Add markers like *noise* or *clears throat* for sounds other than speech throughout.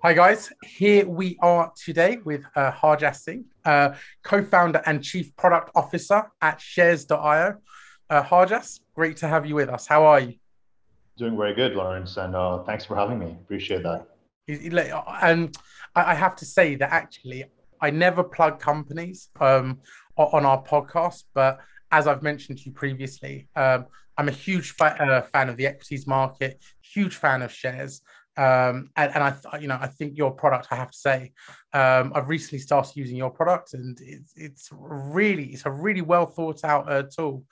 Hi guys, here we are today with uh, Harjas Singh, uh, co-founder and chief product officer at Shares.io. Uh, Harjas, great to have you with us. How are you? Doing very good, Lawrence, and uh, thanks for having me. Appreciate that. And I have to say that actually, I never plug companies um, on our podcast, but as I've mentioned to you previously, um, I'm a huge fa- uh, fan of the equities market, huge fan of shares. Um, and, and I, you know, I think your product. I have to say, um, I've recently started using your product, and it's it's really it's a really well thought out uh, tool.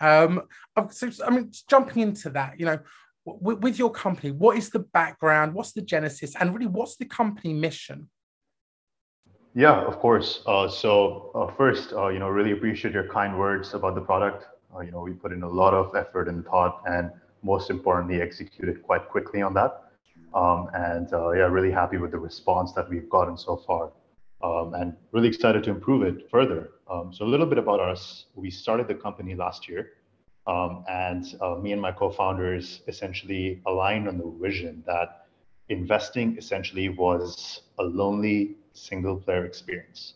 Um, so, I mean, jumping into that, you know, w- with your company, what is the background? What's the genesis, and really, what's the company mission? Yeah, of course. Uh, so uh, first, uh, you know, really appreciate your kind words about the product. Uh, you know, we put in a lot of effort and thought, and most importantly, executed quite quickly on that. Um, and uh, yeah, really happy with the response that we've gotten so far, um, and really excited to improve it further. Um, so a little bit about us: we started the company last year, um, and uh, me and my co-founders essentially aligned on the vision that investing essentially was a lonely single-player experience.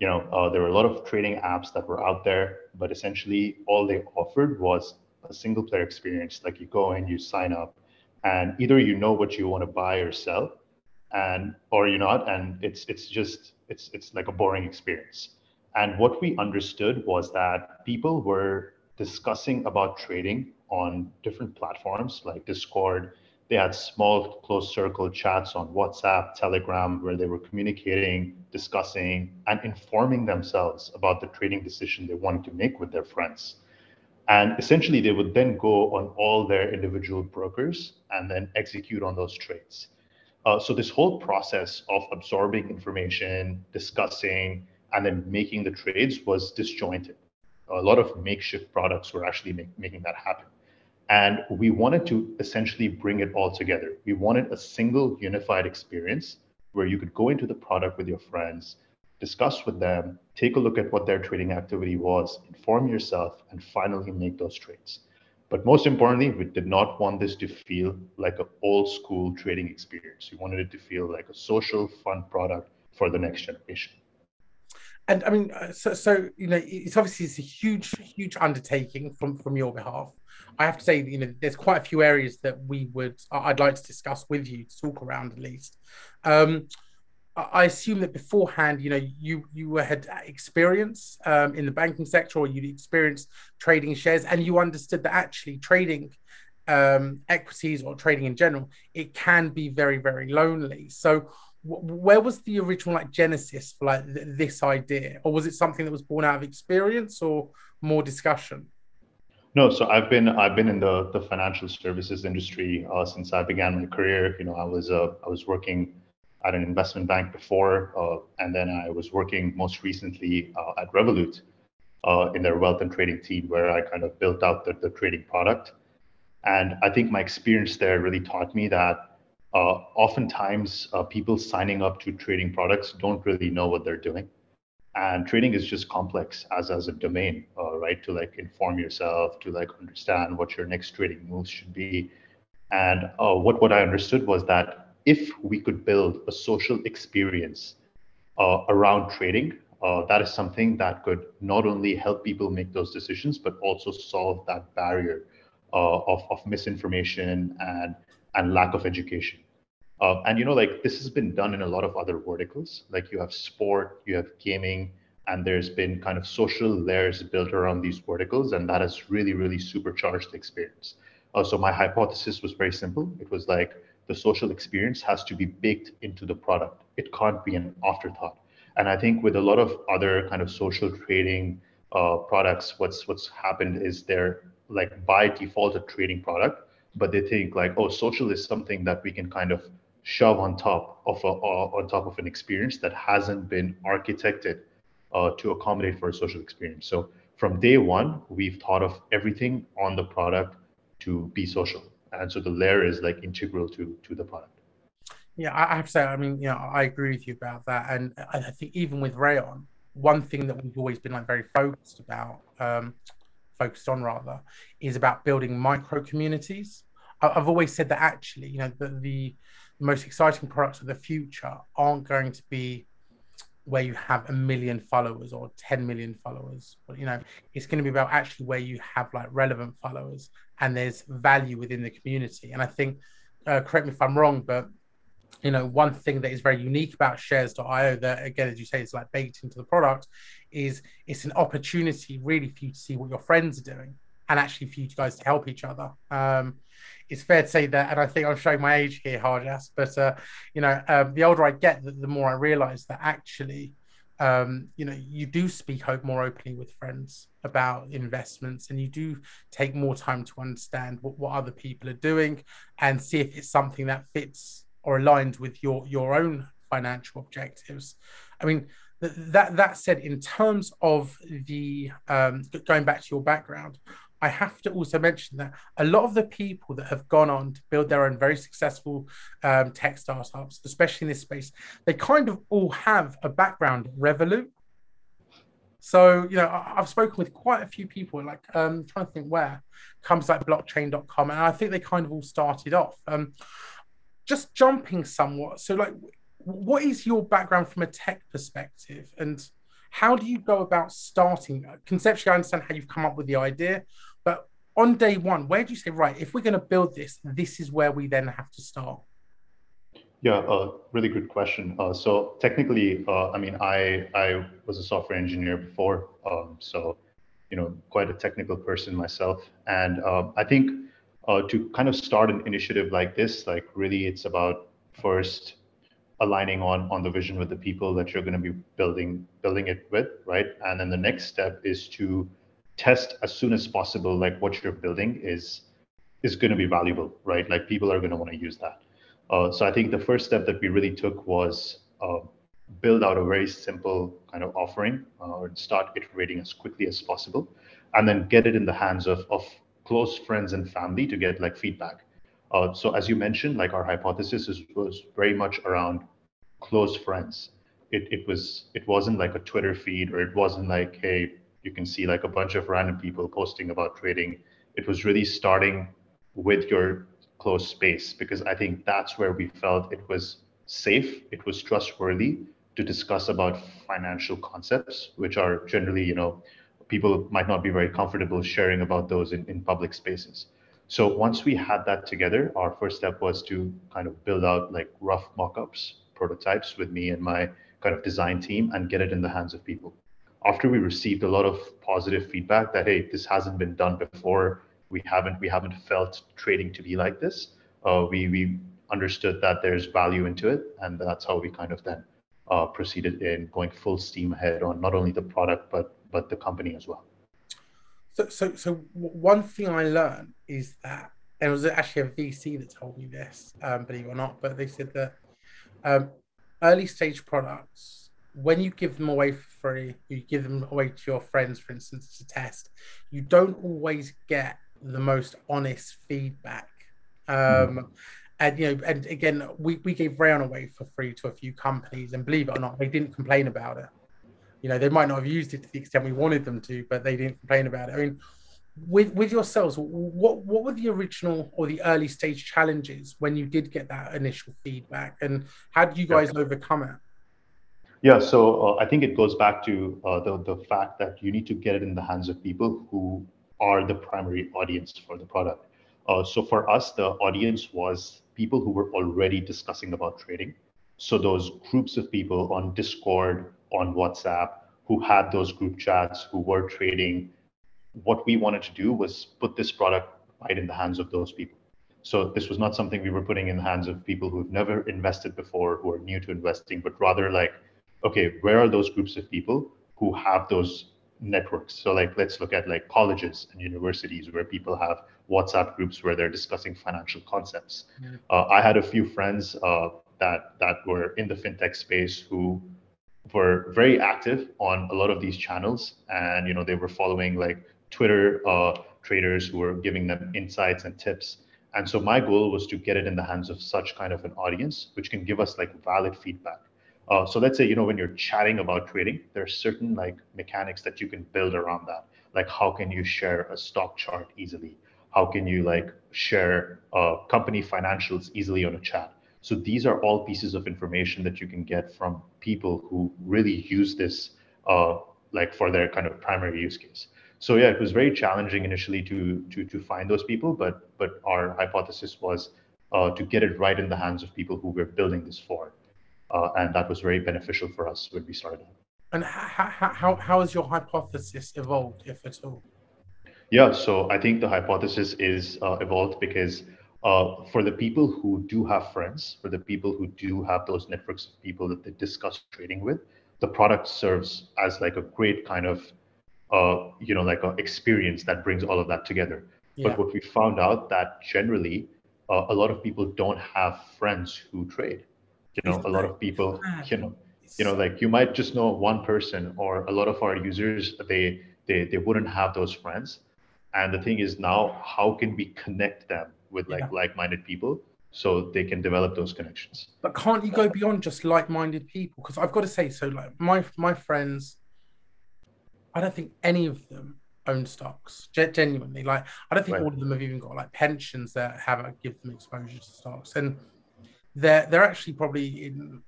You know, uh, there were a lot of trading apps that were out there, but essentially all they offered was a single-player experience. Like you go in, you sign up and either you know what you want to buy or sell and or you're not and it's it's just it's it's like a boring experience. And what we understood was that people were discussing about trading on different platforms like discord. They had small closed circle chats on whatsapp telegram where they were communicating discussing and informing themselves about the trading decision they wanted to make with their friends and essentially, they would then go on all their individual brokers and then execute on those trades. Uh, so this whole process of absorbing information, discussing, and then making the trades was disjointed. A lot of makeshift products were actually make, making that happen. And we wanted to essentially bring it all together. We wanted a single unified experience where you could go into the product with your friends, discuss with them, take a look at what their trading activity was, inform yourself, and finally make those trades. But most importantly, we did not want this to feel like an old school trading experience. We wanted it to feel like a social, fun product for the next generation. And I mean, uh, so, so you know, it's obviously it's a huge, huge undertaking from from your behalf. I have to say, you know, there's quite a few areas that we would I'd like to discuss with you to talk around at least. Um, I assume that beforehand, you know, you you had experience um, in the banking sector, or you'd experienced trading shares, and you understood that actually trading um, equities or trading in general, it can be very very lonely. So, w- where was the original like genesis for like th- this idea, or was it something that was born out of experience or more discussion? No, so I've been I've been in the the financial services industry uh, since I began my career. You know, I was uh, I was working at an investment bank before, uh, and then I was working most recently uh, at Revolut uh, in their wealth and trading team, where I kind of built out the, the trading product. And I think my experience there really taught me that uh, oftentimes uh, people signing up to trading products don't really know what they're doing. And trading is just complex as, as a domain, uh, right? To like inform yourself, to like understand what your next trading moves should be. And what, what I understood was that if we could build a social experience uh, around trading, uh, that is something that could not only help people make those decisions, but also solve that barrier uh, of, of misinformation and, and lack of education. Uh, and you know, like this has been done in a lot of other verticals. Like you have sport, you have gaming, and there's been kind of social layers built around these verticals, and that has really, really supercharged the experience. Uh, so my hypothesis was very simple. It was like the social experience has to be baked into the product. It can't be an afterthought. And I think with a lot of other kind of social trading uh, products, what's what's happened is they're like by default a trading product, but they think like, oh, social is something that we can kind of shove on top of a uh, on top of an experience that hasn't been architected uh, to accommodate for a social experience. So from day one, we've thought of everything on the product to be social and so the layer is like integral to to the product. Yeah i have to say i mean you know i agree with you about that. And i think even with Raion one thing that we've always been like very focused about um focused on rather is about building micro communities. I've always said that actually, you know, the, the most exciting products of the future aren't going to be where you have a million followers or 10 million followers but you know it's going to be about actually where you have like relevant followers and there's value within the community. And i think uh, correct me if i'm wrong but you know, one thing that is very unique about shares.io that again, as you say, is like baked into the product, is it's an opportunity really for you to see what your friends are doing and actually for you guys to help each other. Um, it's fair to say that, and I think I'm showing my age here, Harjas, but uh, you know, um, the older I get, the, the more I realize that actually, um, you know, you do speak hope more openly with friends about investments and you do take more time to understand what, what other people are doing and see if it's something that fits or aligned with your your own financial objectives. I mean, th- that that said, in terms of the um, going back to your background, I have to also mention that a lot of the people that have gone on to build their own very successful um, tech startups, especially in this space, they kind of all have a background Revolut. So, you know, I've spoken with quite a few people, like um, trying to think where, comes like blockchain.com, and I think they kind of all started off. Um, just jumping somewhat. So, like, what is your background from a tech perspective, and how do you go about starting? Conceptually, I understand how you've come up with the idea, but on day one, where do you say, right, if we're going to build this, this is where we then have to start? Yeah, uh, really good question. Uh, so technically, uh, I mean, I I was a software engineer before, um, so you know, quite a technical person myself, and uh, I think uh, to kind of start an initiative like this, like really it's about first aligning on on the vision with the people that you're going to be building building it with, right? And then the next step is to test as soon as possible, like what you're building is is going to be valuable, right? Like people are going to want to use that. Uh, so I think the first step that we really took was uh, build out a very simple kind of offering uh, or start iterating as quickly as possible, and then get it in the hands of of close friends and family to get like feedback. Uh, so as you mentioned, like our hypothesis is, was very much around close friends. It, it was it wasn't like a Twitter feed or it wasn't like hey you can see like a bunch of random people posting about trading. It was really starting with your close space because I think that's where we felt it was safe, it was trustworthy to discuss about financial concepts, which are generally you know people might not be very comfortable sharing about those in, in public spaces. So once we had that together, our first step was to kind of build out like rough mock-ups, prototypes with me and my kind of design team and get it in the hands of people. After we received a lot of positive feedback that hey, this hasn't been done before, we haven't we haven't felt trading to be like this. Uh, we we understood that there's value into it, and that's how we kind of then uh, proceeded in going full steam ahead on not only the product but but the company as well. So, so, so one thing I learned is that and it was actually a VC that told me this, um, believe it or not, but they said that um, early stage products, when you give them away for free, you give them away to your friends, for instance, to test, you don't always get the most honest feedback. Um, mm. And you know, and again, we, we gave Raion away for free to a few companies, and believe it or not, they didn't complain about it you know they might not have used it to the extent we wanted them to but they didn't complain about it i mean with with yourselves what what were the original or the early stage challenges when you did get that initial feedback and how did you guys yeah. overcome it yeah so uh, i think it goes back to uh, the the fact that you need to get it in the hands of people who are the primary audience for the product uh, so for us the audience was people who were already discussing about trading so those groups of people on discord on WhatsApp who had those group chats, who were trading. What we wanted to do was put this product right in the hands of those people. So this was not something we were putting in the hands of people who've never invested before, who are new to investing, but rather like, okay, where are those groups of people who have those networks? So like, let's look at like colleges and universities where people have WhatsApp groups where they're discussing financial concepts. Yeah. Uh, I had a few friends uh, that that were in the fintech space who were very active on a lot of these channels and you know they were following like twitter uh, traders who were giving them insights and tips. And so my goal was to get it in the hands of such kind of an audience which can give us like valid feedback. Uh, so let's say you know when you're chatting about trading there are certain like mechanics that you can build around that. Like how can you share a stock chart easily? How can you like share uh, company financials easily on a chat? So these are all pieces of information that you can get from people who really use this uh, like for their kind of primary use case so yeah it was very challenging initially to to to find those people but but our hypothesis was uh, to get it right in the hands of people who we're building this for uh, and that was very beneficial for us when we started. And how, how, how has your hypothesis evolved if at all? Yeah, so I think the hypothesis is uh, evolved because uh, for the people who do have friends, for the people who do have those networks of people that they discuss trading with, the product serves as like a great kind of, uh, you know, like an experience that brings all of that together. Yeah. But what we found out that generally, uh, a lot of people don't have friends who trade. You know, a lot of people, you know, you know, like you might just know one person, or a lot of our users, they they they wouldn't have those friends and the thing is now how can we connect them with like yeah. like-minded people so they can develop those connections but can't you go beyond just like-minded people because i've got to say so like my my friends i don't think any of them own stocks genuinely like i don't think right. all of them have even got like pensions that have give them exposure to stocks and they're they're actually probably in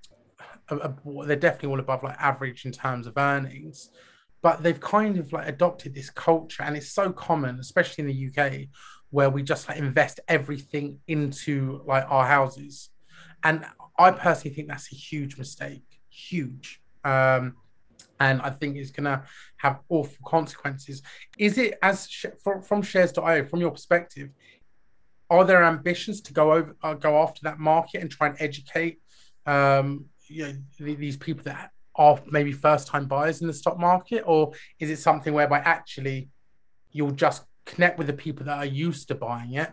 a, a, they're definitely all above like average in terms of earnings but they've kind of like adopted this culture and it's so common especially in the uk where we just like invest everything into like our houses and i personally think that's a huge mistake huge um and i think it's going to have awful consequences. Is it as from, from shares.io from your perspective are there ambitions to go over uh, go after that market and try and educate um you know these people that are maybe first time buyers in the stock market? Or is it something whereby actually you'll just connect with the people that are used to buying it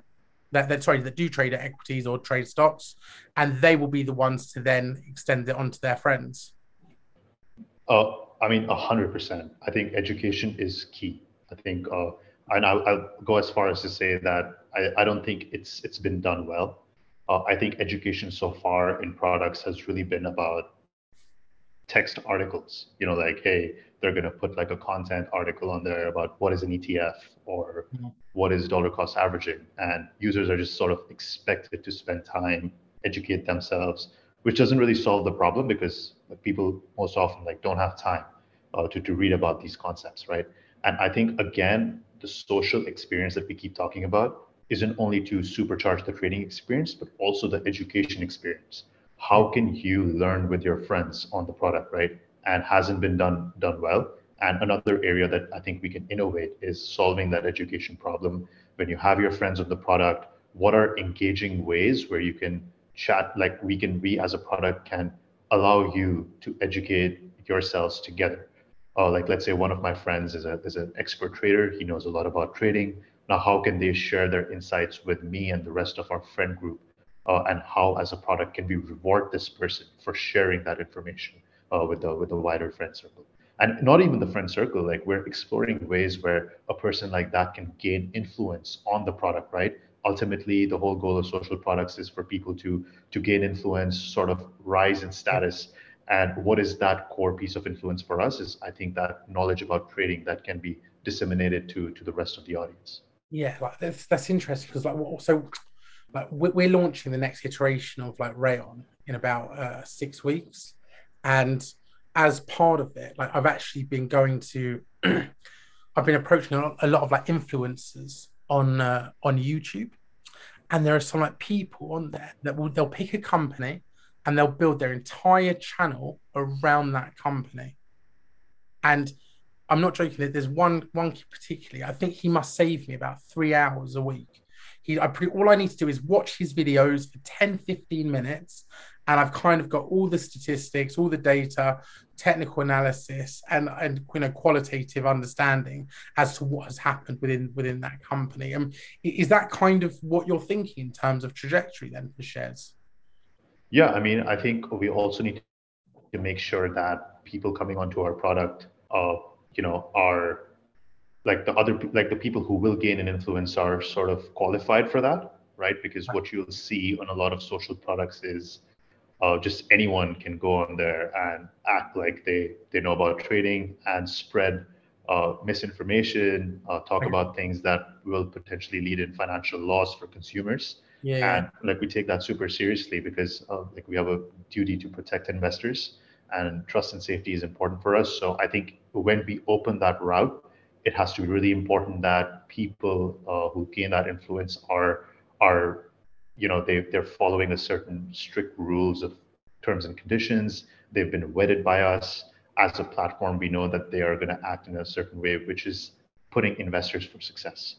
that, that sorry that do trade equities or trade stocks and they will be the ones to then extend it onto their friends? Uh, i mean 100% i think education is key. I think uh, and I'll, I'll, go as far as to say that I, I don't think it's it's been done well. Uh, i think education so far in products has really been about text articles. You know like hey they're going to put like a content article on there about what is an etf or mm-hmm. what is dollar cost averaging. And users are just sort of expected to spend time educate themselves which doesn't really solve the problem because people most often like don't have time uh, to, to read about these concepts right and i think again the social experience that we keep talking about isn't only to supercharge the trading experience but also the education experience how can you learn with your friends on the product, right? And hasn't been done done well. And another area that I think we can innovate is solving that education problem. When you have your friends on the product, what are engaging ways where you can chat like we can we as a product can allow you to educate yourselves together. Uh, like let's say one of my friends is a is an expert trader. He knows a lot about trading. Now, how can they share their insights with me and the rest of our friend group uh, and how as a product can we reward this person for sharing that information uh, with the with the wider friend circle and not even the friend circle like we're exploring ways where a person like that can gain influence on the product right ultimately the whole goal of social products is for people to to gain influence sort of rise in status. And what is that core piece of influence for us is i think that knowledge about trading that can be disseminated to to the rest of the audience. Yeah like that's that's interesting because like so like we're launching the next iteration of like Raion in about uh, six weeks, and as part of it, like I've actually been going to, *clears throat* I've been approaching a lot of like influencers on uh, on YouTube, and there are some like people on there that will they'll pick a company and they'll build their entire channel around that company, and I'm not joking. There's one one particularly. I think he must save me about three hours a week he, I pretty, all I need to do is watch his videos for 10, 15 minutes, and I've kind of got all the statistics, all the data, technical analysis, and and you know qualitative understanding as to what has happened within within that company. And um, is that kind of what you're thinking in terms of trajectory then for shares? Yeah, I mean, I think we also need to make sure that people coming onto our product, uh, you know, are like the other like the people who will gain an influence are sort of qualified for that right because what you'll see on a lot of social products is uh, just anyone can go on there and act like they they know about trading and spread uh, misinformation, uh, talk about things that will potentially lead in financial loss for consumers. Yeah, and like we take that super seriously because uh, like we have a duty to protect investors and trust and safety is important for us. So I think when we open that route, it has to be really important that people uh, who gain that influence are are you know they they're following a certain strict rules of terms and conditions. They've been vetted by us as a platform. We know that they are going to act in a certain way, which is putting investors for success.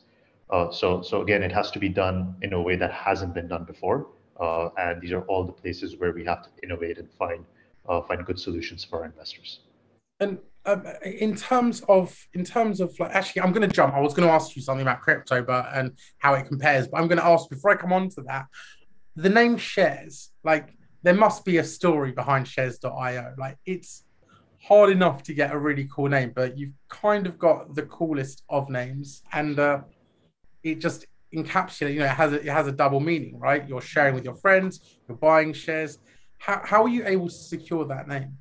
Uh, so, so again, it has to be done in a way that hasn't been done before. Uh, and these are all the places where we have to innovate and find uh, find good solutions for our investors. And um, in terms of in terms of like actually, I'm going to jump. I was going to ask you something about crypto, but and how it compares. But I'm going to ask before I come on to that. The name shares, like there must be a story behind shares.io. Like it's hard enough to get a really cool name, but you've kind of got the coolest of names, and uh, it just encapsulates. You know, it has a, it has a double meaning, right? You're sharing with your friends, you're buying shares. How how are you able to secure that name?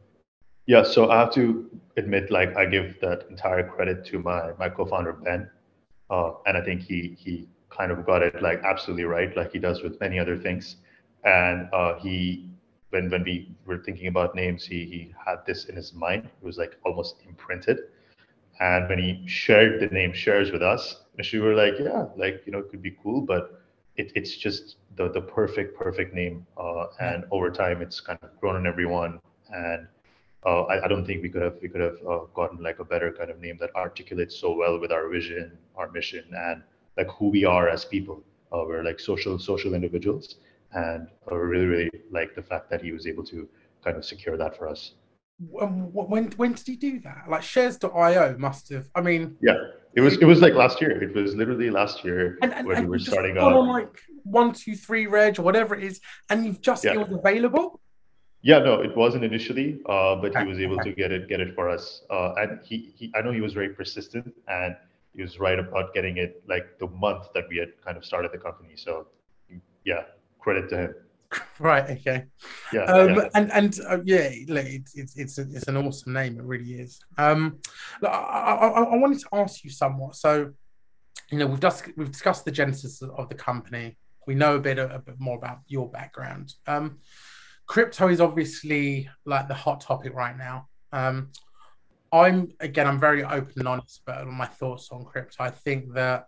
Yeah, so I have to admit, like I give that entire credit to my my co-founder Ben, uh, and I think he he kind of got it like absolutely right, like he does with many other things. And uh, he, when when we were thinking about names, he he had this in his mind. It was like almost imprinted. And when he shared the name shares with us, and we were like, yeah, like you know, it could be cool, but it, it's just the the perfect perfect name. Uh, and over time, it's kind of grown on everyone. And uh, I, I, don't think we could have we could have uh, gotten like a better kind of name that articulates so well with our vision, our mission, and like who we are as people. Uh, we're like social social individuals, and I really really like the fact that he was able to kind of secure that for us. When when did he do that? Like shares.io must have. I mean, yeah, it was it was like last year. It was literally last year and, and, when and we were starting out. On like one two three reg or whatever it is, and you've just yeah. it was available. Yeah, no, it wasn't initially, uh, but he was able to get it get it for us. Uh, and he, he, I know he was very persistent, and he was right about getting it like the month that we had kind of started the company. So, yeah, credit to him. *laughs* Right. Okay. Yeah. Um, yeah. And and uh, yeah, look, it's it's it's, a, it's an awesome name. It really is. Um, look, I, I, I wanted to ask you somewhat. So, you know, we've just we've discussed the genesis of the company. We know a bit a, a bit more about your background. Um, crypto is obviously like the hot topic right now. Um, I'm again, I'm very open and honest about my thoughts on crypto. I think that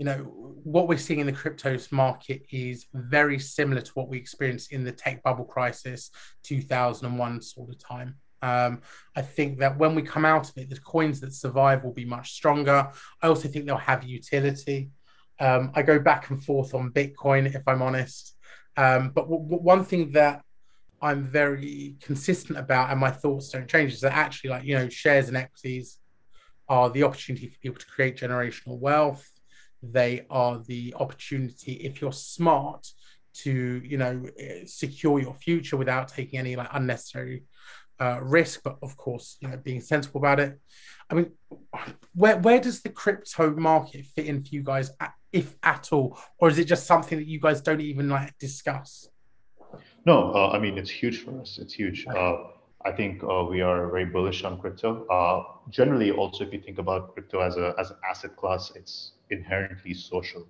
you know what we're seeing in the cryptos market is very similar to what we experienced in the tech bubble crisis 2001 sort of time um, i think that when we come out of it the coins that survive will be much stronger i also think they'll have utility um, i go back and forth on bitcoin if i'm honest um, but w- w- one thing that i'm very consistent about and my thoughts don't change is that actually like you know shares and equities are the opportunity for people to create generational wealth. They are the opportunity if you're smart to you know secure your future without taking any like unnecessary uh, risk but of course you know being sensible about it. I mean where where does the crypto market fit in for you guys if at all? Or is it just something that you guys don't even like discuss no uh, i mean it's huge for us it's huge uh, I think uh, we are very bullish on crypto. Uh, generally, also if you think about crypto as a as an asset class, it's inherently social,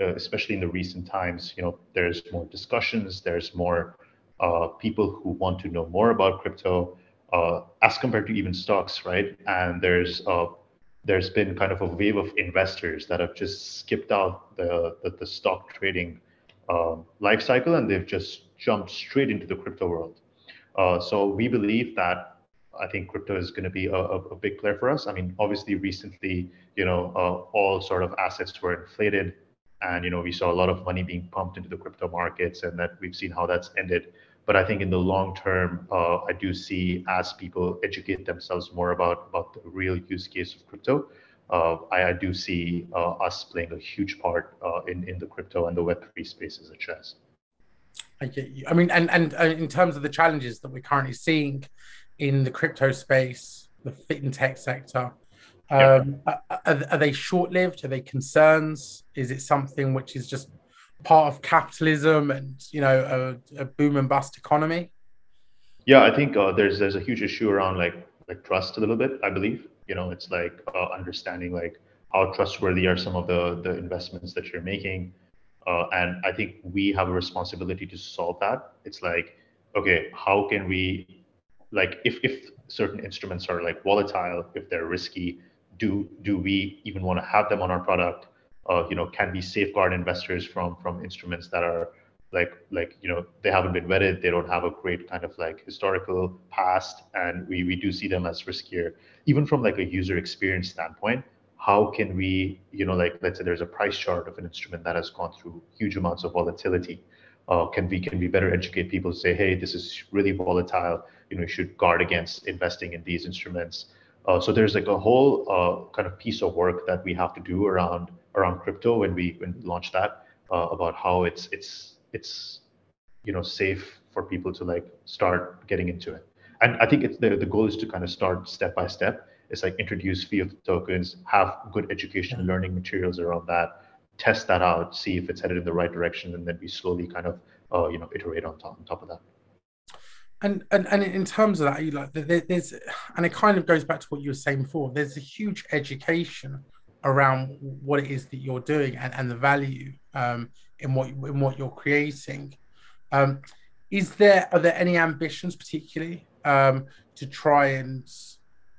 uh, especially in the recent times. You know, there's more discussions, there's more uh, people who want to know more about crypto uh, as compared to even stocks, right? And there's uh, there's been kind of a wave of investors that have just skipped out the the, the stock trading um, life cycle and they've just jumped straight into the crypto world. Uh, so we believe that I think crypto is going to be a, a, big player for us. I mean, obviously, recently, you know, uh, all sort of assets were inflated, and you know, we saw a lot of money being pumped into the crypto markets, and that we've seen how that's ended. But I think in the long term, uh, I do see as people educate themselves more about about the real use case of crypto, uh, I, I, do see uh, us playing a huge part uh, in in the crypto and the Web three spaces at Shares. I get you. I mean, and and uh, in terms of the challenges that we're currently seeing in the crypto space, the fintech sector. Um, are, are, they short lived? Are they concerns? Is it something which is just part of capitalism and you know a, a boom and bust economy? Yeah, I think uh, there's there's a huge issue around like like trust a little bit. I believe You know, it's like uh, understanding like how trustworthy are some of the the investments that you're making, uh, and I think we have a responsibility to solve that. It's like, okay, how can we, like, if if certain instruments are like volatile, if they're risky, do do we even want to have them on our product? Uh, you know, can we safeguard investors from from instruments that are like like you know they haven't been vetted they don't have a great kind of like historical past and we we do see them as riskier even from like a user experience standpoint how can we you know like let's say there's a price chart of an instrument that has gone through huge amounts of volatility uh, can we can we better educate people to say hey this is really volatile. You know you should guard against investing in these instruments. Uh, so there's like a whole uh, kind of piece of work that we have to do around around crypto when we when we launch that uh, about how it's it's it's you know safe for people to like start getting into it. And i think it's the, the goal is to kind of start step by step it's like introduce fiat tokens have good education learning materials around that test that out see if it's headed in the right direction and then we slowly kind of uh, you know iterate on top on top of that and, and and in terms of that, you like there's and it kind of goes back to what you were saying before. There's a huge education around what it is that you're doing and, and the value um, in what in what you're creating. Um, is there are there any ambitions particularly um, to try and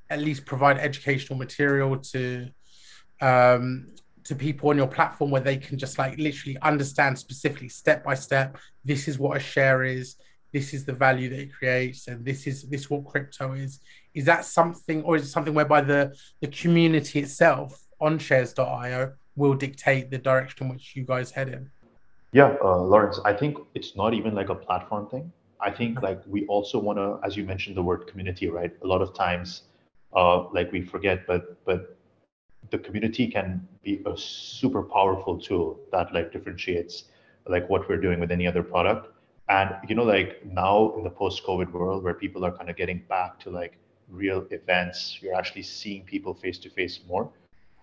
at least provide educational material to um, to people on your platform where they can just like literally understand specifically step by step this is what a share is this is the value that it creates and this is this what crypto is is that something or is it something whereby the the community itself on shares.io will dictate the direction in which you guys head in yeah, uh, Lawrence, I think it's not even like a platform thing. I think like we also want to, as you mentioned the word community, right? A lot of times, uh, like we forget, but but the community can be a super powerful tool that like differentiates like what we're doing with any other product. And you know, like now in the post-COVID world where people are kind of getting back to like real events, you're actually seeing people face to face more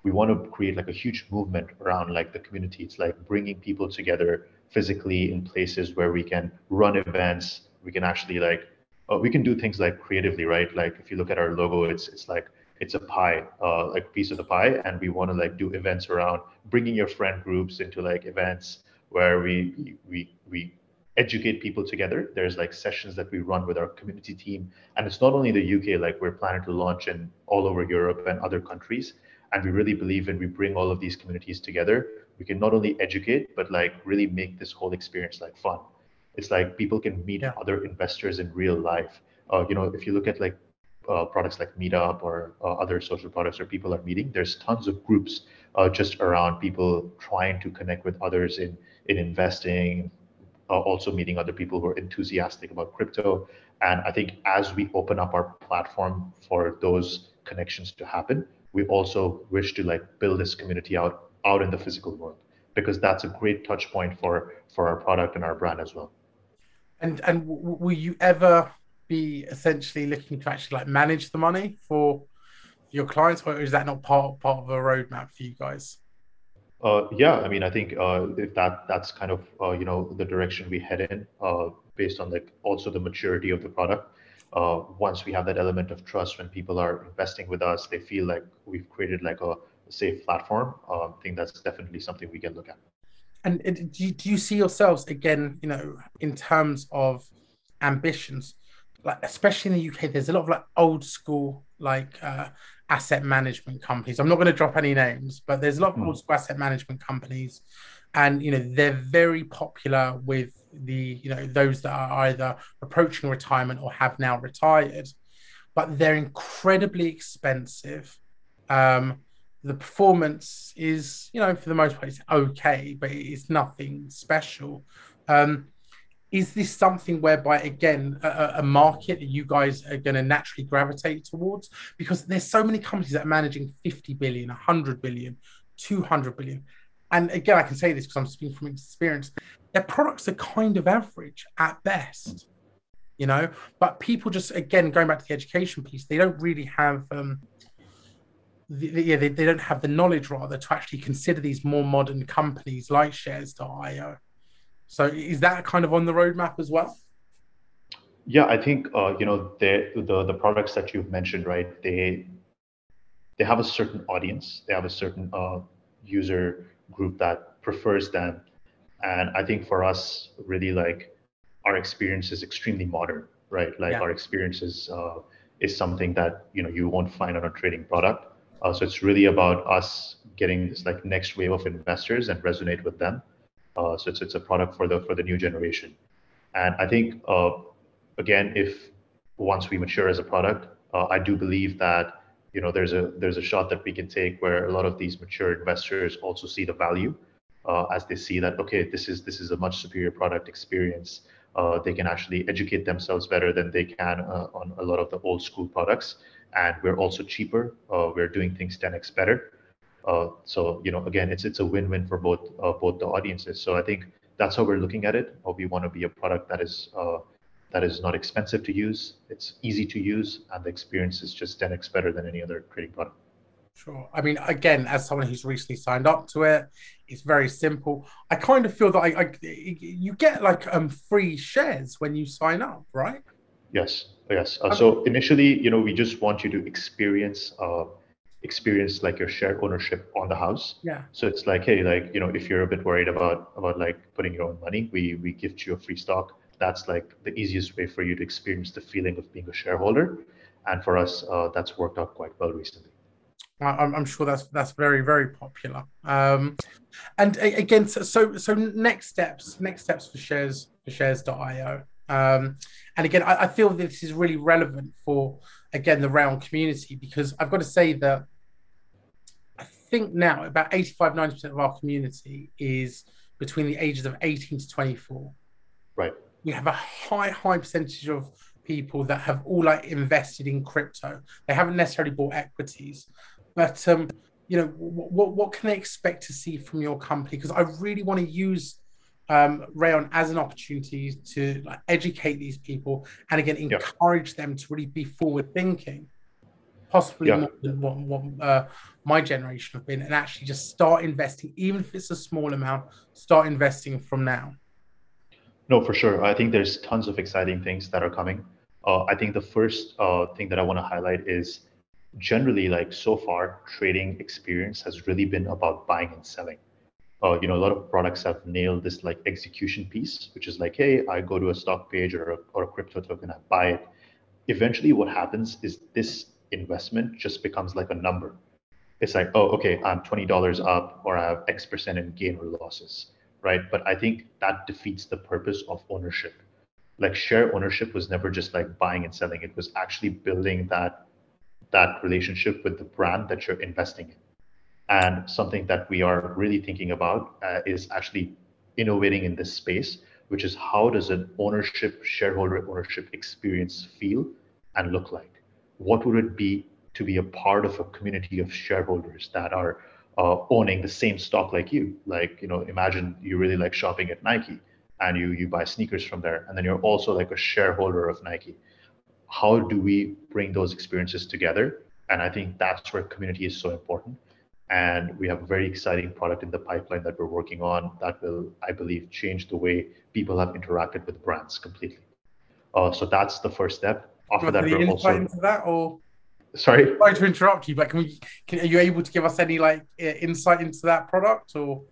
we want to create like a huge movement around like the community it's like bringing people together physically in places where we can run events we can actually like uh, we can do things like creatively right? Like if you look at our logo it's it's like it's a pie uh, like piece of the pie and we want to like do events around bringing your friend groups into like events where we we we educate people together. There's like sessions that we run with our community team and it's not only the uk like we're planning to launch in all over europe and other countries and we really believe when we bring all of these communities together we can not only educate but like really make this whole experience like fun it's like people can meet yeah. other investors in real life. Uh, you know if you look at like uh, products like meetup or uh, other social products where people are meeting there's tons of groups uh, just around people trying to connect with others in in investing uh, also meeting other people who are enthusiastic about crypto. And i think as we open up our platform for those connections to happen we also wish to like build this community out out in the physical world because that's a great touch point for for our product and our brand as well and and w- will you ever be essentially looking to actually like manage the money for your clients or is that not part part of a roadmap for you guys? Uh, yeah, I mean, I think uh, if that that's kind of uh, you know the direction we head in, uh, based on like also the maturity of the product. Uh, once we have that element of trust when people are investing with us they feel like we've created like a, safe platform uh, i think that's definitely something we can look at and do you, do you see yourselves again you know in terms of ambitions? Like especially in the uk there's a lot of like old school like uh, asset management companies. I'm not going to drop any names but there's a lot of mm. old school asset management companies. And you know they're very popular with the you know those that are either approaching retirement or have now retired but they're incredibly expensive. Um the performance is you know for the most part it's okay but it's nothing special um is this something whereby again a, a market that you guys are going to naturally gravitate towards because there's so many companies that are managing 50 billion 100 billion 200 billion and again, I can say this because I'm speaking from experience. Their products are kind of average at best, you know. But people just again going back to the education piece, they don't really have. Um, the, the, yeah, they, they don't have the knowledge rather to actually consider these more modern companies like Shares.io. So is that kind of on the roadmap as well? Yeah, I think uh, you know the, the the products that you've mentioned, right? They they have a certain audience, they have a certain uh, user group that prefers them. And I think for us, really like our experience is extremely modern, right? Like yeah. our experience is, uh, is something that you know you won't find on a trading product. Uh, so it's really about us getting this like next wave of investors and resonate with them. Uh, so it's it's a product for the for the new generation. And I think uh, again, if once we mature as a product, uh, I do believe that you know there's a there's a shot that we can take where a lot of these mature investors also see the value uh, as they see that okay this is this is a much superior product experience uh, they can actually educate themselves better than they can on a lot of the old school products and we're also cheaper uh, we're doing things 10x better uh, so you know again it's it's a win-win for both uh, both the audiences so i think that's how we're looking at it we want to be a product that is that is not expensive to use. It's easy to use, and the experience is just 10x better than any other trading product. Sure. I mean, again, as someone who's recently signed up to it, it's very simple. I kind of feel that I, I you get like um free shares when you sign up, right? Yes. Yes. Uh, so initially, you know, we just want you to experience uh, experience like your share ownership on the house. Yeah. So it's like, hey, like you know, if you're a bit worried about about like putting your own money, we we gift you a free stock that's like the easiest way for you to experience the feeling of being a shareholder. And for us, uh, that's worked out quite well recently. I'm, I'm sure that's that's very very popular. Um, and again, so, so so next steps, next steps for shares for shares.io. Um, and again, I, I feel this is really relevant for again the round community because I've got to say that I think now about 85 90% of our community is between the ages of 18 to 24. Right we have a high, high percentage of people that have all like invested in crypto. They haven't necessarily bought equities, but um, you know, what what can they expect to see from your company? Because I really want to use um, Raion as an opportunity to like, educate these people and again encourage yeah. them to really be forward thinking, possibly yeah. more than what, what uh, my generation have been, and actually just start investing, even if it's a small amount. Start investing from now. No, for sure. I think there's tons of exciting things that are coming. Uh, I think the first uh, thing that I want to highlight is generally, like so far, trading experience has really been about buying and selling. Uh, you know, a lot of products have nailed this like execution piece, which is like, hey, I go to a stock page or a, or a crypto token, I buy it. Eventually, what happens is this investment just becomes like a number. It's like, oh, okay, I'm $20 up or I have X percent in gain or losses right? But I think that defeats the purpose of ownership. Like share ownership was never just like buying and selling. It was actually building that that relationship with the brand that you're investing in. And something that we are really thinking about uh, is actually innovating in this space, which is how does an ownership, shareholder ownership experience feel and look like? What would it be to be a part of a community of shareholders that are uh, owning the same stock like you. Like, you know, imagine you really like shopping at Nike and you you buy sneakers from there, and then you're also like a shareholder of Nike. How do we bring those experiences together? And I think that's where community is so important. And we have a very exciting product in the pipeline that we're working on that will, I believe, change the way people have interacted with brands completely. Uh, so that's the first step. After that, we're also into that or Sorry. Sorry to interrupt you, but can we? Can, are you able to give us any like insight into that product or?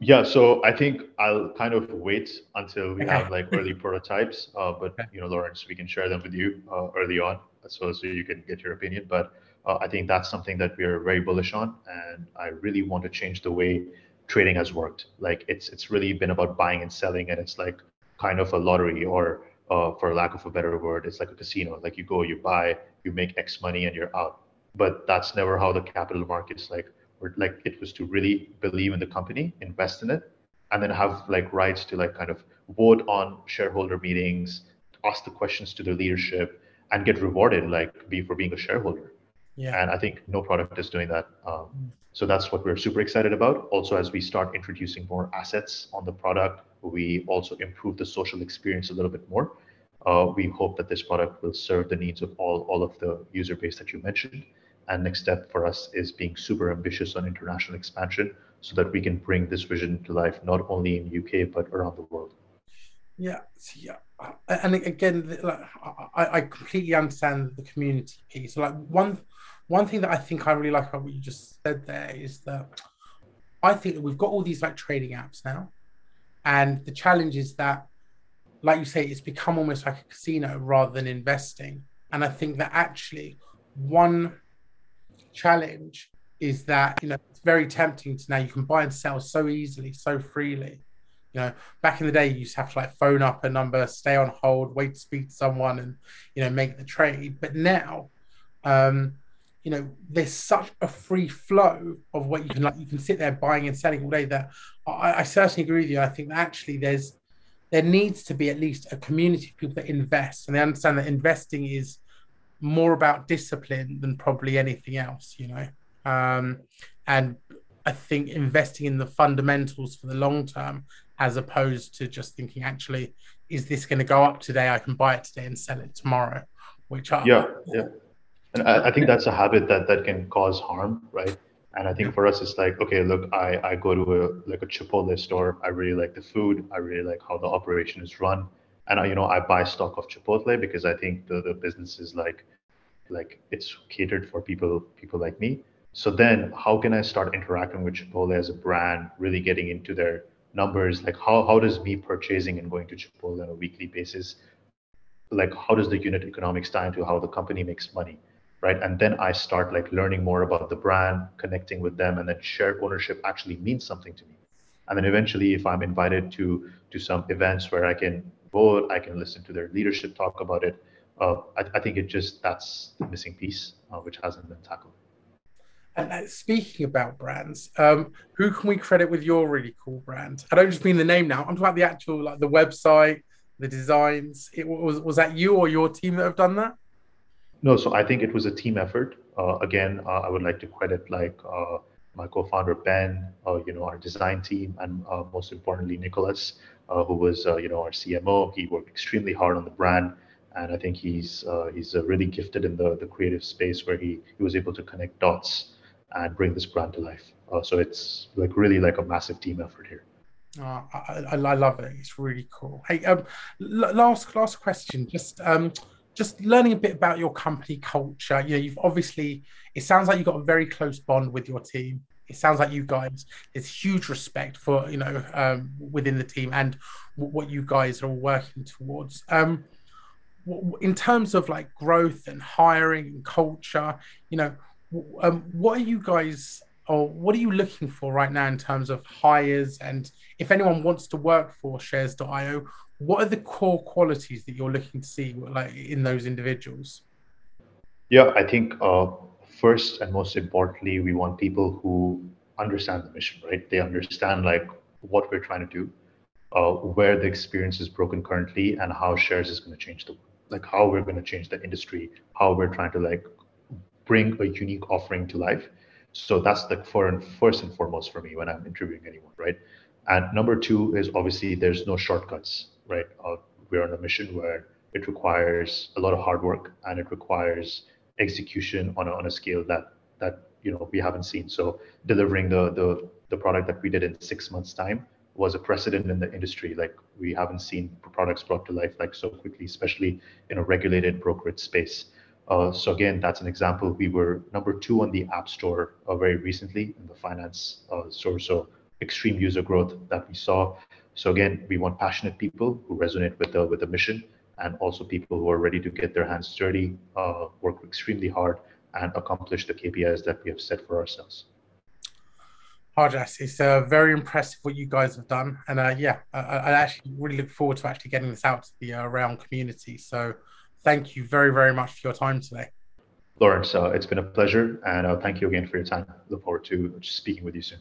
Yeah, so I think I'll kind of wait until we okay. have like early prototypes. Uh, but you know, Lawrence, we can share them with you uh, early on, so so you can get your opinion. But uh, I think that's something that we are very bullish on, and I really want to change the way trading has worked. Like it's it's really been about buying and selling, and it's like kind of a lottery or uh, for lack of a better word, it's like a casino. Like you go, you buy, you make X money, and you're out. But that's never how the capital markets like. Or like it was to really believe in the company, invest in it, and then have like rights to like kind of vote on shareholder meetings, ask the questions to the leadership, and get rewarded like be for being a shareholder. Yeah. And I think no product is doing that. Um, so that's what we're super excited about. Also, as we start introducing more assets on the product, we also improve the social experience a little bit more. Uh, we hope that this product will serve the needs of all, all of the user base that you mentioned. And next step for us is being super ambitious on international expansion so that we can bring this vision to life not only in UK but around the world. Yeah, yeah, and again, like, I, I completely understand the community piece. Like one one thing that I think I really like about what you just said there is that I think that we've got all these like trading apps now, and the challenge is that, like you say, it's become almost like a casino rather than investing. And I think that actually one challenge is that you know it's very tempting to now you can buy and sell so easily, so freely. You know, back in the day, you used to have to like phone up a number, stay on hold, wait to speak to someone, and you know make the trade. But now, um, you know, there's such a free flow of what you can like. You can sit there buying and selling all day. That I, I certainly agree with you. I think that actually there's there needs to be at least a community of people that invest, and they understand that investing is more about discipline than probably anything else. You know, um, and I think investing in the fundamentals for the long term, as opposed to just thinking, actually, is this going to go up today? I can buy it today and sell it tomorrow. Which are yeah, yeah, and I, I think that's a habit that that can cause harm, right? And I think for us, it's like, okay, look, I, I go to a like a Chipotle store. I really like the food. I really like how the operation is run, and I, you know, I buy stock of Chipotle because I think the, the business is like, like it's catered for people people like me. So then how can I start interacting with Chipotle as a brand, really getting into their numbers? Like how, how does me purchasing and going to Chipotle on a weekly basis, like how does the unit economics tie into how the company makes money? Right. And then I start like learning more about the brand, connecting with them, and then shared ownership actually means something to me. And then eventually, if I'm invited to to some events where I can vote, I can listen to their leadership talk about it. Uh, I, I, think it just that's the missing piece, uh, which hasn't been tackled. And uh, speaking about brands, um, who can we credit with your really cool brand? I don't just mean the name now. I'm talking about the actual, like the website, the designs. It was was that you or your team that have done that? No, so I think it was a team effort. Uh, again, uh, I would like to credit like uh, my co-founder Ben, uh, you know, our design team, and uh, most importantly Nicholas, who was you know our CMO. He worked extremely hard on the brand and I think he's uh, he's uh, really gifted in the the creative space where he he was able to connect dots and bring this brand to life. Uh, so it's like really like a massive team effort here. Oh, I, I, love it. It's really cool. Hey, um, last last question. Just um, just learning a bit about your company culture. You know, you've obviously. It sounds like you've got a very close bond with your team. It sounds like you guys. There's huge respect for you know um, within the team and what you guys are working towards. Um, in terms of like growth and hiring and culture, you know, um, what are you guys or what are you looking for right now in terms of hires? And if anyone wants to work for shares.io what are the core qualities that you're looking to see like in those individuals? Yeah i think uh, first and most importantly we want people who understand the mission right? They understand like what we're trying to do uh, where the experience is broken currently and how shares is going to change the like how we're going to change the industry how we're trying to like bring a unique offering to life. So that's the first and foremost for me when I'm interviewing anyone, right? And number two is obviously there's no shortcuts, right? Uh, we're on a mission where it requires a lot of hard work and it requires execution on a, on a scale that that you know we haven't seen. So delivering the the the product that we did in six months time was a precedent in the industry. Like we haven't seen products brought to life like so quickly, especially in a regulated brokerage space. Uh, so again, that's an example. We were number two on the App Store uh, very recently in the finance uh, store. So extreme user growth that we saw. So again, we want passionate people who resonate with the with the mission, and also people who are ready to get their hands dirty, uh, work extremely hard, and accomplish the KPIs that we have set for ourselves. Harjas, it's uh, very impressive what you guys have done, and uh, yeah, I, I, actually really look forward to actually getting this out to the Raion community. So thank you very, very much for your time today. Lawrence, uh, it's been a pleasure, and uh, thank you again for your time. Look forward to speaking with you soon.